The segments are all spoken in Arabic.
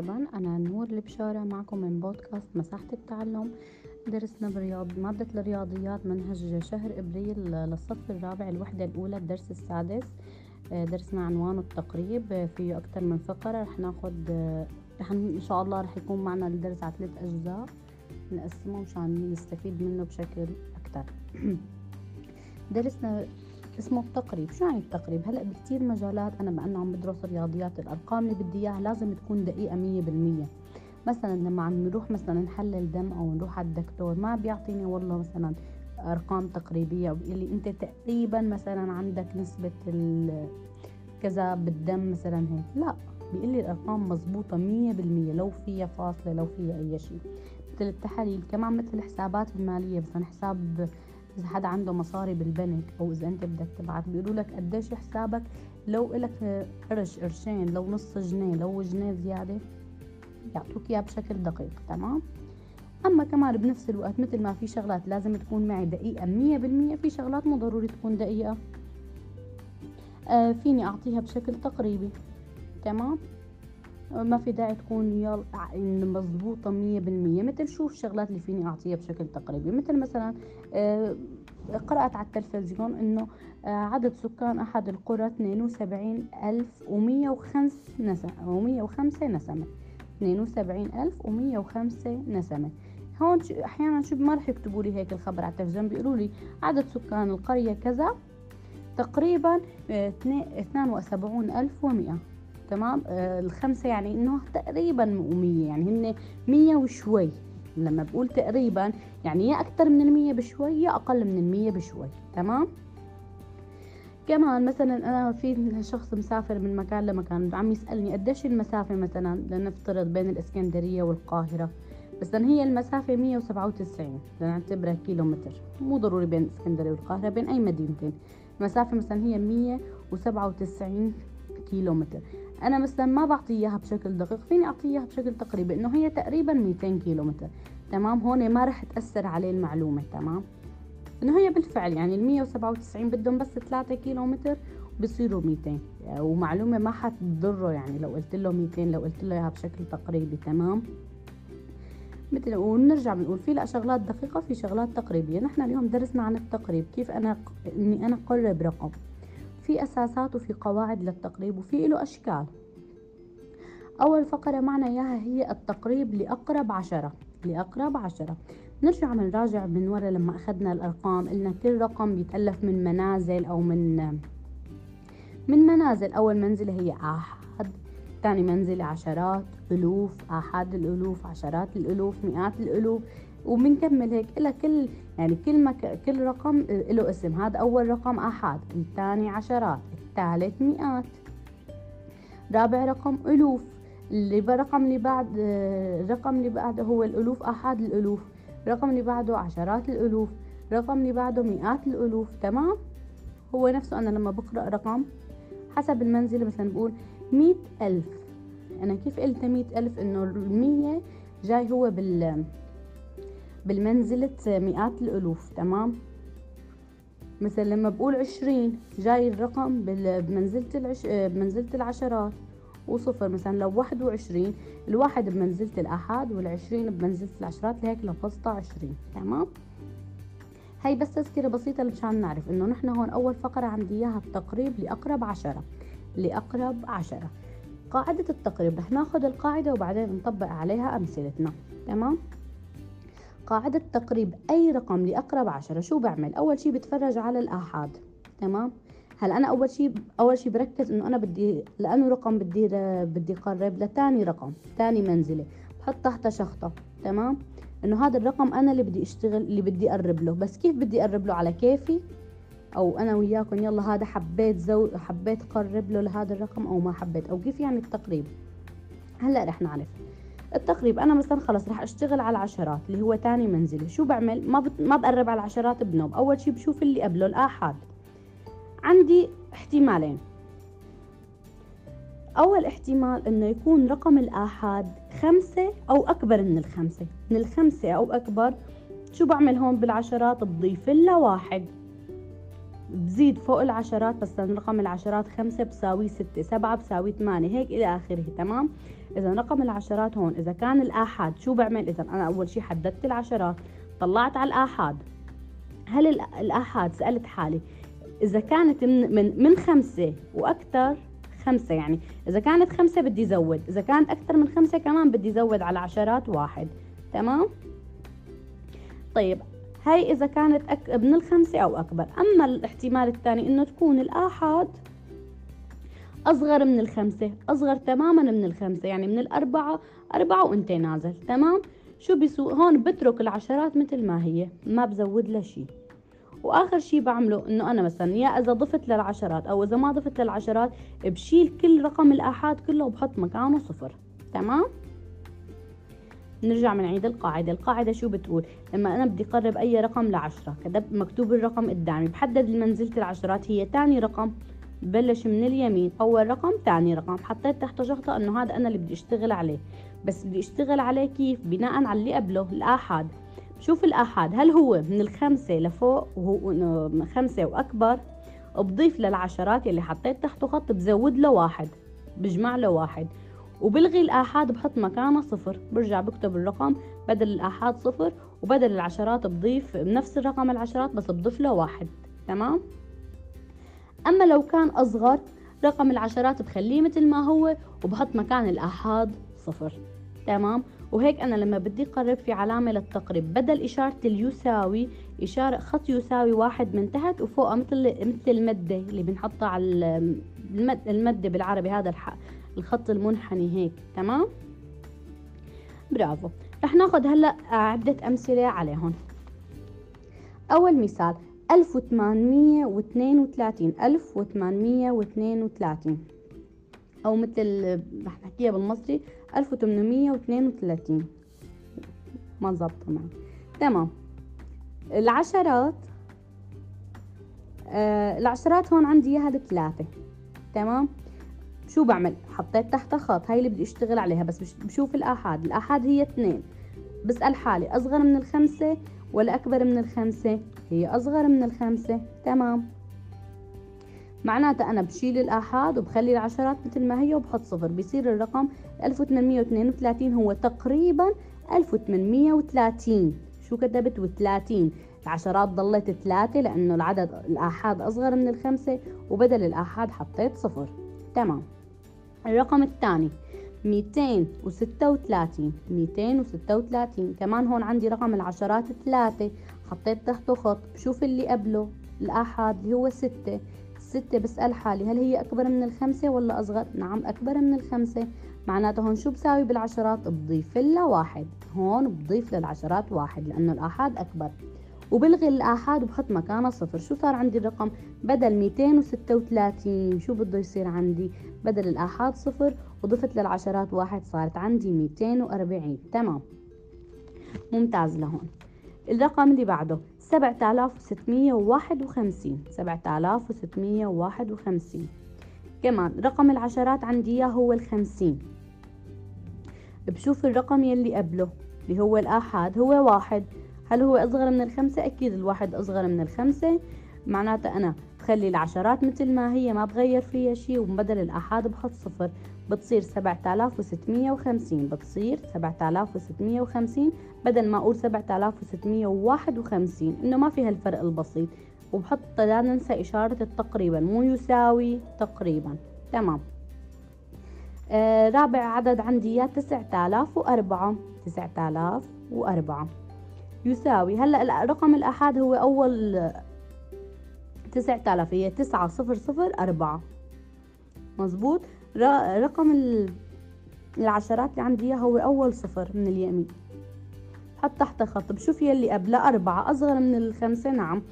مرحبا أنا نور البشارة معكم من بودكاست مساحة التعلم. درسنا برياض مادة الرياضيات منهج شهر إبريل للصف الرابع الوحدة الأولى الدرس السادس. درسنا عنوان التقريب فيه أكثر من فقرة. رح ناخد رح إن شاء الله رح يكون معنا الدرس على ثلاث أجزاء نقسمه مشان نستفيد منه بشكل أكثر. درسنا اسمه التقريب. شو يعني التقريب؟ هلا بكتير مجالات أنا بأنه عم بدرس رياضيات الأرقام اللي بدي إياها لازم تكون دقيقة مية بالمية. مثلا لما عم نروح مثلا نحلل دم أو نروح على الدكتور ما بيعطيني والله مثلا أرقام تقريبية. وبيقول لي أنت تقريبا مثلا عندك نسبة كذا بالدم مثلا هيك. لا بيقول لي الارقام مية بالمية لو فيها فاصلة لو فيها أي شيء. مثل التحاليل كمان مثل الحسابات المالية مثلا حساب إذا حدا عنده مصاري بالبنك أو إذا أنت بدك تبعت بيقولوا لك قديش حسابك لو إلك قرش قرشين لو نص جنيه لو جنيه زيادة يعطوك إياه بشكل دقيق تمام؟ أما كمان بنفس الوقت مثل ما في شغلات لازم تكون معي دقيقة مية بالمية في شغلات مو ضروري تكون دقيقة. آه فيني أعطيها بشكل تقريبي تمام؟ ما في داعي تكون يلا مضبوطة مية بالمية. مثل شو الشغلات اللي فيني أعطيها بشكل تقريبي. مثل مثلا آه، قرأت على التلفزيون أنه آه، عدد سكان أحد القرى 72105 نسمة. و105 نسمة 72105 نسمة. هون أحيانا شو ما رح يكتبوا لي هيك الخبر على التلفزيون. بيقولوا لي عدد سكان القرية كذا تقريبا آه، 72100 تمام؟ آه الخمسة يعني إنه تقريبا مية يعني هن مية وشوي. لما بقول تقريبا يعني يا أكثر من المية بشوي يا أقل من المية بشوي. تمام؟ كمان مثلا أنا في شخص مسافر من مكان لمكان عم يسألني قديش المسافة مثلا لنفترض بين الإسكندرية والقاهرة؟ بس هي المسافة 197 لنعتبرها كيلو متر مو ضروري بين الاسكندرية والقاهرة بين أي مدينتين. المسافة مثلا هي 197 كيلو متر أنا مثلا ما بعطي إياها بشكل دقيق فيني أعطي إياها بشكل تقريبي إنه هي تقريبا 200 كيلو متر تمام؟ هون ما رح تأثر عليه المعلومة تمام؟ إنه هي بالفعل يعني ال 197 بدهم بس 3 كيلو متر بصيروا 200 ومعلومة ما حتضره يعني لو قلت له 200 لو قلت له إياها بشكل تقريبي تمام؟ مثل ونرجع بنقول في لا شغلات دقيقة في شغلات تقريبية. نحن اليوم درسنا عن التقريب كيف أنا إني أنا أقرب رقم. في أساسات وفي قواعد للتقريب وفي له أشكال. أول فقرة معنا إياها هي التقريب لأقرب عشرة لأقرب عشرة. نرجع بنراجع من ورا لما أخذنا الأرقام قلنا كل رقم بيتألف من منازل أو من من منازل. أول منزلة هي آحاد ثاني منزلة عشرات ألوف آحاد الألوف عشرات الألوف مئات الألوف. وبنكمل هيك إلى كل يعني كل مك... كل رقم له اسم. هذا أول رقم آحاد الثاني عشرات. الثالث مئات. رابع رقم ألوف. اللي برقم اللي بعد الرقم اللي بعده هو الألوف آحاد الألوف. الرقم اللي بعده عشرات. الألوف. الرقم اللي بعده مئات. الألوف. تمام؟ هو نفسه أنا لما بقرأ رقم حسب المنزلة مثلا بقول مئة ألف. أنا كيف قلت مئة ألف؟ إنه المية جاي هو بال بالمنزلة مئات الألوف تمام؟ مثلا لما بقول عشرين جاي الرقم بمنزلة العش... بمنزلة العشرات وصفر. مثلا لو واحد وعشرين الواحد بمنزلة الآحاد والعشرين بمنزلة العشرات لهيك لفظتها عشرين تمام؟ هاي بس تذكرة بسيطة مشان نعرف إنه نحن هون أول فقرة عندي إياها التقريب لأقرب عشرة لأقرب عشرة. قاعدة التقريب رح ناخذ القاعدة وبعدين نطبق عليها أمثلتنا تمام؟ قاعدة تقريب أي رقم لأقرب عشرة شو بعمل؟ أول شي بتفرج على الآحاد تمام؟ هلا أنا أول شي أول شي بركز إنه أنا بدي لأنه رقم بدي بدي قرب لتاني رقم تاني منزلة بحط تحت شخطة تمام؟ إنه هذا الرقم أنا اللي بدي أشتغل اللي بدي أقرب له بس كيف بدي أقرب له على كيفي؟ أو أنا وياكم يلا هذا حبيت زو حبيت قرب له لهذا الرقم أو ما حبيت أو كيف يعني التقريب؟ هلا رح نعرف التقريب أنا مثلا خلص رح أشتغل على العشرات اللي هو تاني منزلة شو بعمل؟ ما بت... ما بقرب على العشرات بنوب أول شي بشوف اللي قبله الآحاد. عندي احتمالين. أول احتمال إنه يكون رقم الآحاد خمسة أو أكبر من الخمسة. من الخمسة أو أكبر شو بعمل هون بالعشرات؟ بضيف لها واحد بزيد فوق العشرات مثلا رقم العشرات خمسة بساوي ستة سبعة بساوي ثمانية هيك إلى آخره تمام؟ إذا رقم العشرات هون إذا كان الآحاد شو بعمل؟ إذا أنا أول شي حددت العشرات طلعت على الآحاد. هل الآحاد سألت حالي إذا كانت من من, من خمسة وأكثر خمسة يعني إذا كانت خمسة بدي زود إذا كانت أكثر من خمسة كمان بدي زود على عشرات واحد تمام؟ طيب هاي إذا كانت أك... من الخمسة أو أكبر. أما الاحتمال الثاني إنه تكون الآحاد أصغر من الخمسة أصغر تماما من الخمسة. يعني من الأربعة أربعة وأنت نازل تمام؟ شو بيسوي؟ هون بترك العشرات مثل ما هي ما بزود لها شي. وآخر شي بعمله إنه أنا مثلا يا إذا ضفت للعشرات أو إذا ما ضفت للعشرات بشيل كل رقم الآحاد كله وبحط مكانه صفر تمام؟ نرجع بنعيد القاعدة. القاعدة شو بتقول؟ لما أنا بدي قرب أي رقم لعشرة كتب مكتوب الرقم قدامي. بحدد منزلة العشرات هي تاني رقم. بلش من اليمين أول رقم تاني رقم. حطيت تحته شخطة إنه هذا أنا اللي بدي أشتغل عليه. بس بدي أشتغل عليه كيف؟ بناء على اللي قبله الآحاد. شوف الآحاد هل هو من الخمسة لفوق وهو خمسة وأكبر؟ بضيف للعشرات اللي حطيت تحته خط بزود له واحد بجمع له واحد. وبلغي الآحاد بحط مكانه صفر. برجع بكتب الرقم بدل الآحاد صفر وبدل العشرات بضيف بنفس الرقم العشرات بس بضيف له واحد. تمام؟ أما لو كان أصغر رقم العشرات بخليه مثل ما هو وبحط مكان الآحاد صفر. تمام؟ وهيك أنا لما بدي قرب في علامة للتقريب بدل إشارة اليساوي إشارة خط يساوي واحد من تحت وفوقها مثل مثل المدة اللي بنحطها على المدة بالعربي هذا الخط المنحني هيك تمام؟ برافو. رح ناخذ هلأ عدة أمثلة عليهم. أول مثال 1832 1832 أو مثل رح نحكيها بالمصري 1832 ما زبط معي تمام. العشرات آه العشرات هون عندي إياها بثلاثة تمام؟ شو بعمل؟ حطيت تحتها خط هاي اللي بدي أشتغل عليها بس بشوف الآحاد الآحاد هي اثنين. بسأل حالي أصغر من الخمسة ولا أكبر من الخمسة؟ هي أصغر من الخمسة تمام. معناتها أنا بشيل الآحاد وبخلي العشرات مثل ما هي وبحط صفر بيصير الرقم 1832 هو تقريبا 1830 شو كتبت؟ و30 العشرات ضلت ثلاثة لأنه العدد الآحاد أصغر من الخمسة وبدل الآحاد حطيت صفر. تمام. الرقم الثاني 236 236 كمان هون عندي رقم العشرات ثلاثة. حطيت تحته خط بشوف اللي قبله الآحاد اللي هو ستة. ستة بسأل حالي هل هي أكبر من الخمسة ولا أصغر؟ نعم أكبر من الخمسة. معناته هون شو بساوي بالعشرات؟ بضيف لها واحد هون بضيف للعشرات واحد لأنه الآحاد أكبر. وبلغي الآحاد وبحط مكانها صفر. شو صار عندي الرقم؟ بدل 236 شو بده يصير عندي؟ بدل الآحاد صفر وضفت للعشرات واحد صارت عندي 240 تمام. ممتاز لهون. الرقم اللي بعده 7651 7651 كمان رقم العشرات عندي إياه هو الخمسين. بشوف الرقم يلي قبله اللي هو الآحاد هو واحد. هل هو أصغر من الخمسة؟ أكيد الواحد أصغر من الخمسة. معناتها أنا بخلي العشرات مثل ما هي ما بغير فيها شيء وبدل الآحاد بحط صفر. بتصير 7650 بتصير 7650 بدل ما أقول 7651 إنه ما في هالفرق البسيط. وبحط لا ننسى إشارة التقريبا مو يساوي تقريبا. تمام. آه رابع عدد عندي 9004 9004 يساوي. هلأ رقم الآحاد هو أول تسعة آلاف هي تسعة صفر صفر أربعة. مزبوط رقم العشرات اللي عندي هو أول صفر من اليمين. حط تحت خط بشوف يلي قبله أربعة أصغر من الخمسة نعم.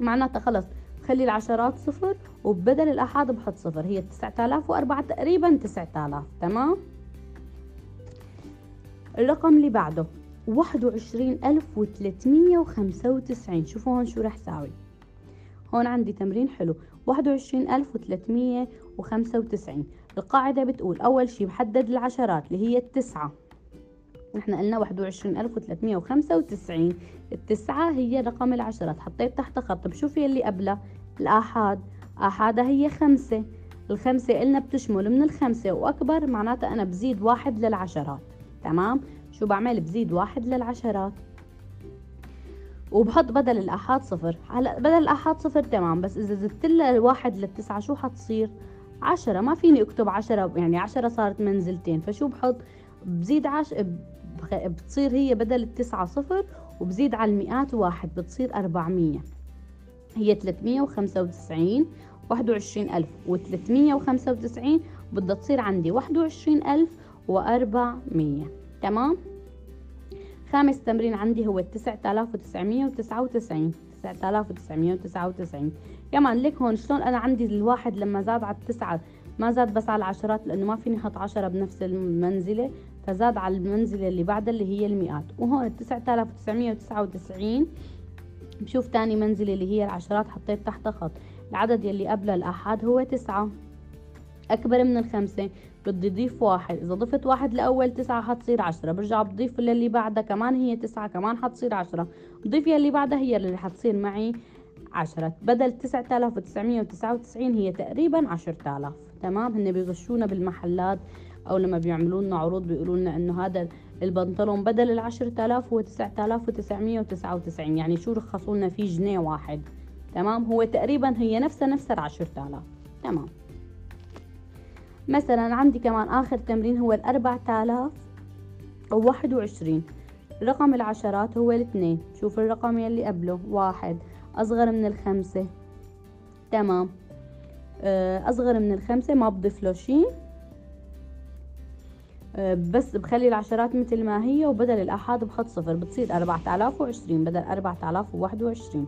معناتها خلص خلي العشرات صفر وبدل الأحاد بحط صفر. هي تسعة آلاف وأربعة تقريبا تسعة آلاف تمام؟ الرقم اللي بعده. واحد وعشرين ألف وثلاثمية وخمسة وتسعين. شوفوا هون شو رح ساوي هون عندي تمرين حلو. واحد وعشرين ألف وثلاثمية وخمسة وتسعين. القاعدة بتقول أول شي بحدد العشرات اللي هي التسعة. نحن قلنا واحد وعشرين ألف وثلاثمية وخمسة وتسعين. التسعة هي رقم العشرات. حطيت تحت خط. بشوف يلي قبلها؟ الآحاد. آحادها هي خمسة. الخمسة إلنا بتشمل من الخمسة وأكبر معناتها أنا بزيد واحد للعشرات. تمام؟ شو بعمل؟ بزيد واحد للعشرات. وبحط بدل الآحاد صفر. هلا بدل الآحاد صفر تمام بس إذا زدت لها واحد للتسعة شو حتصير؟ عشرة. ما فيني أكتب عشرة يعني عشرة صارت منزلتين. فشو بحط؟ بزيد عش بتصير هي بدل التسعة صفر وبزيد على المئات واحد بتصير أربعمية. هي تلتمية وخمسة وتسعين واحد وعشرين ألف. وتلتمية وخمسة وتسعين بدها تصير عندي واحد وعشرين ألف وأربعمية. تمام؟ خامس تمرين عندي هو التسعة آلاف وتسعمية وتسعة وتسعين. تسعة آلاف وتسعمية وتسعة وتسعين. كمان لك هون شلون أنا عندي الواحد لما زاد على التسعة ما زاد بس على العشرات لأنه ما فيني أحط عشرة بنفس المنزلة فزاد على المنزلة اللي بعدها اللي هي المئات. وهون التسعة آلاف وتسعمية وتسعة وتسعين بشوف تاني منزلة اللي هي العشرات حطيت تحتها خط. العدد يلي قبل الآحاد هو تسعة. أكبر من الخمسة. بدي أضيف واحد. إذا ضفت واحد لأول تسعة حتصير عشرة. برجع بضيف للي بعدها كمان هي تسعة كمان حتصير عشرة. بضيف يلي بعدها هي اللي حتصير معي عشرة. بدل تسعة آلاف وتسعمية وتسعة وتسعين هي تقريبا عشرة آلاف. تمام؟ هن بيغشونا بالمحلات أو لما بيعملوا لنا عروض بيقولوا لنا إنه هذا البنطلون بدل العشرة آلاف هو تسعة آلاف وتسعمية وتسعة وتسعين. يعني شو رخصوا لنا فيه جنيه واحد؟ تمام؟ هو تقريبا هي نفسها نفس العشرة آلاف. تمام؟ مثلا عندي كمان آخر تمرين هو الأربعة آلاف وواحد وعشرين. رقم العشرات هو الاثنين شوف الرقم يلي قبله. واحد. أصغر من الخمسة تمام. آه، أصغر من الخمسة ما بضيف له شي. آه، بس بخلي العشرات مثل ما هي وبدل الآحاد بخط صفر. بتصير أربعة آلاف وعشرين بدل أربعة آلاف وواحد وعشرين.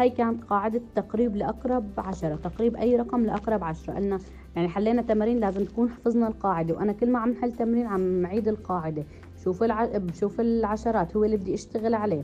هاي كانت قاعدة تقريب لأقرب عشرة تقريب أي رقم لأقرب عشرة. قلنا يعني حلينا تمارين لازم تكون حفظنا القاعدة وأنا كل ما عم نحل تمرين عم معيد القاعدة. شوف الع... بشوف العشرات هو اللي بدي أشتغل عليه.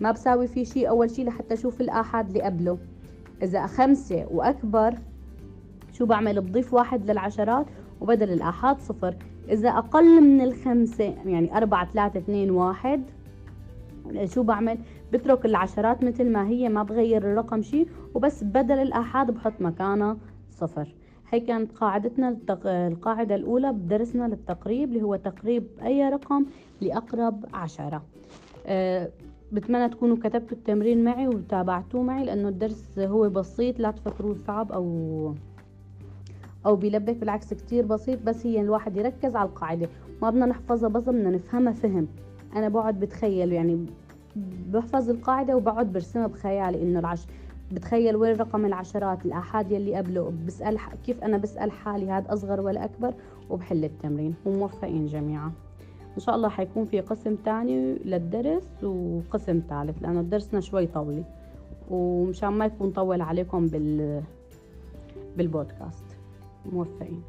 ما بساوي فيه شيء أول شيء لحتى أشوف الآحاد اللي قبله. إذا خمسة وأكبر شو بعمل؟ بضيف واحد للعشرات وبدل الآحاد صفر. إذا أقل من الخمسة يعني أربعة ثلاثة اثنين واحد شو بعمل؟ بترك العشرات مثل ما هي ما بغير الرقم شيء وبس بدل الآحاد بحط مكانها صفر. هي كانت قاعدتنا القاعدة الأولى بدرسنا للتقريب اللي هو تقريب أي رقم لأقرب عشرة. أه بتمنى تكونوا كتبتوا التمرين معي وتابعتوه معي لأنه الدرس هو بسيط لا تفكروه صعب أو أو بيلبك. بالعكس كتير بسيط بس هي الواحد يركز على القاعدة. ما بدنا نحفظها بس بدنا نفهمها فهم. أنا بقعد بتخيل يعني بحفظ القاعدة وبقعد برسمها بخيالي إنه العش بتخيل وين رقم العشرات الآحاد يلي قبله بسأل كيف أنا بسأل حالي هذا أصغر ولا أكبر؟ وبحل التمرين وموفقين جميعا. إن شاء الله حيكون في قسم تاني للدرس وقسم ثالث لأنه درسنا شوي طويل. ومشان ما يكون طول عليكم بال بالبودكاست. موفقين.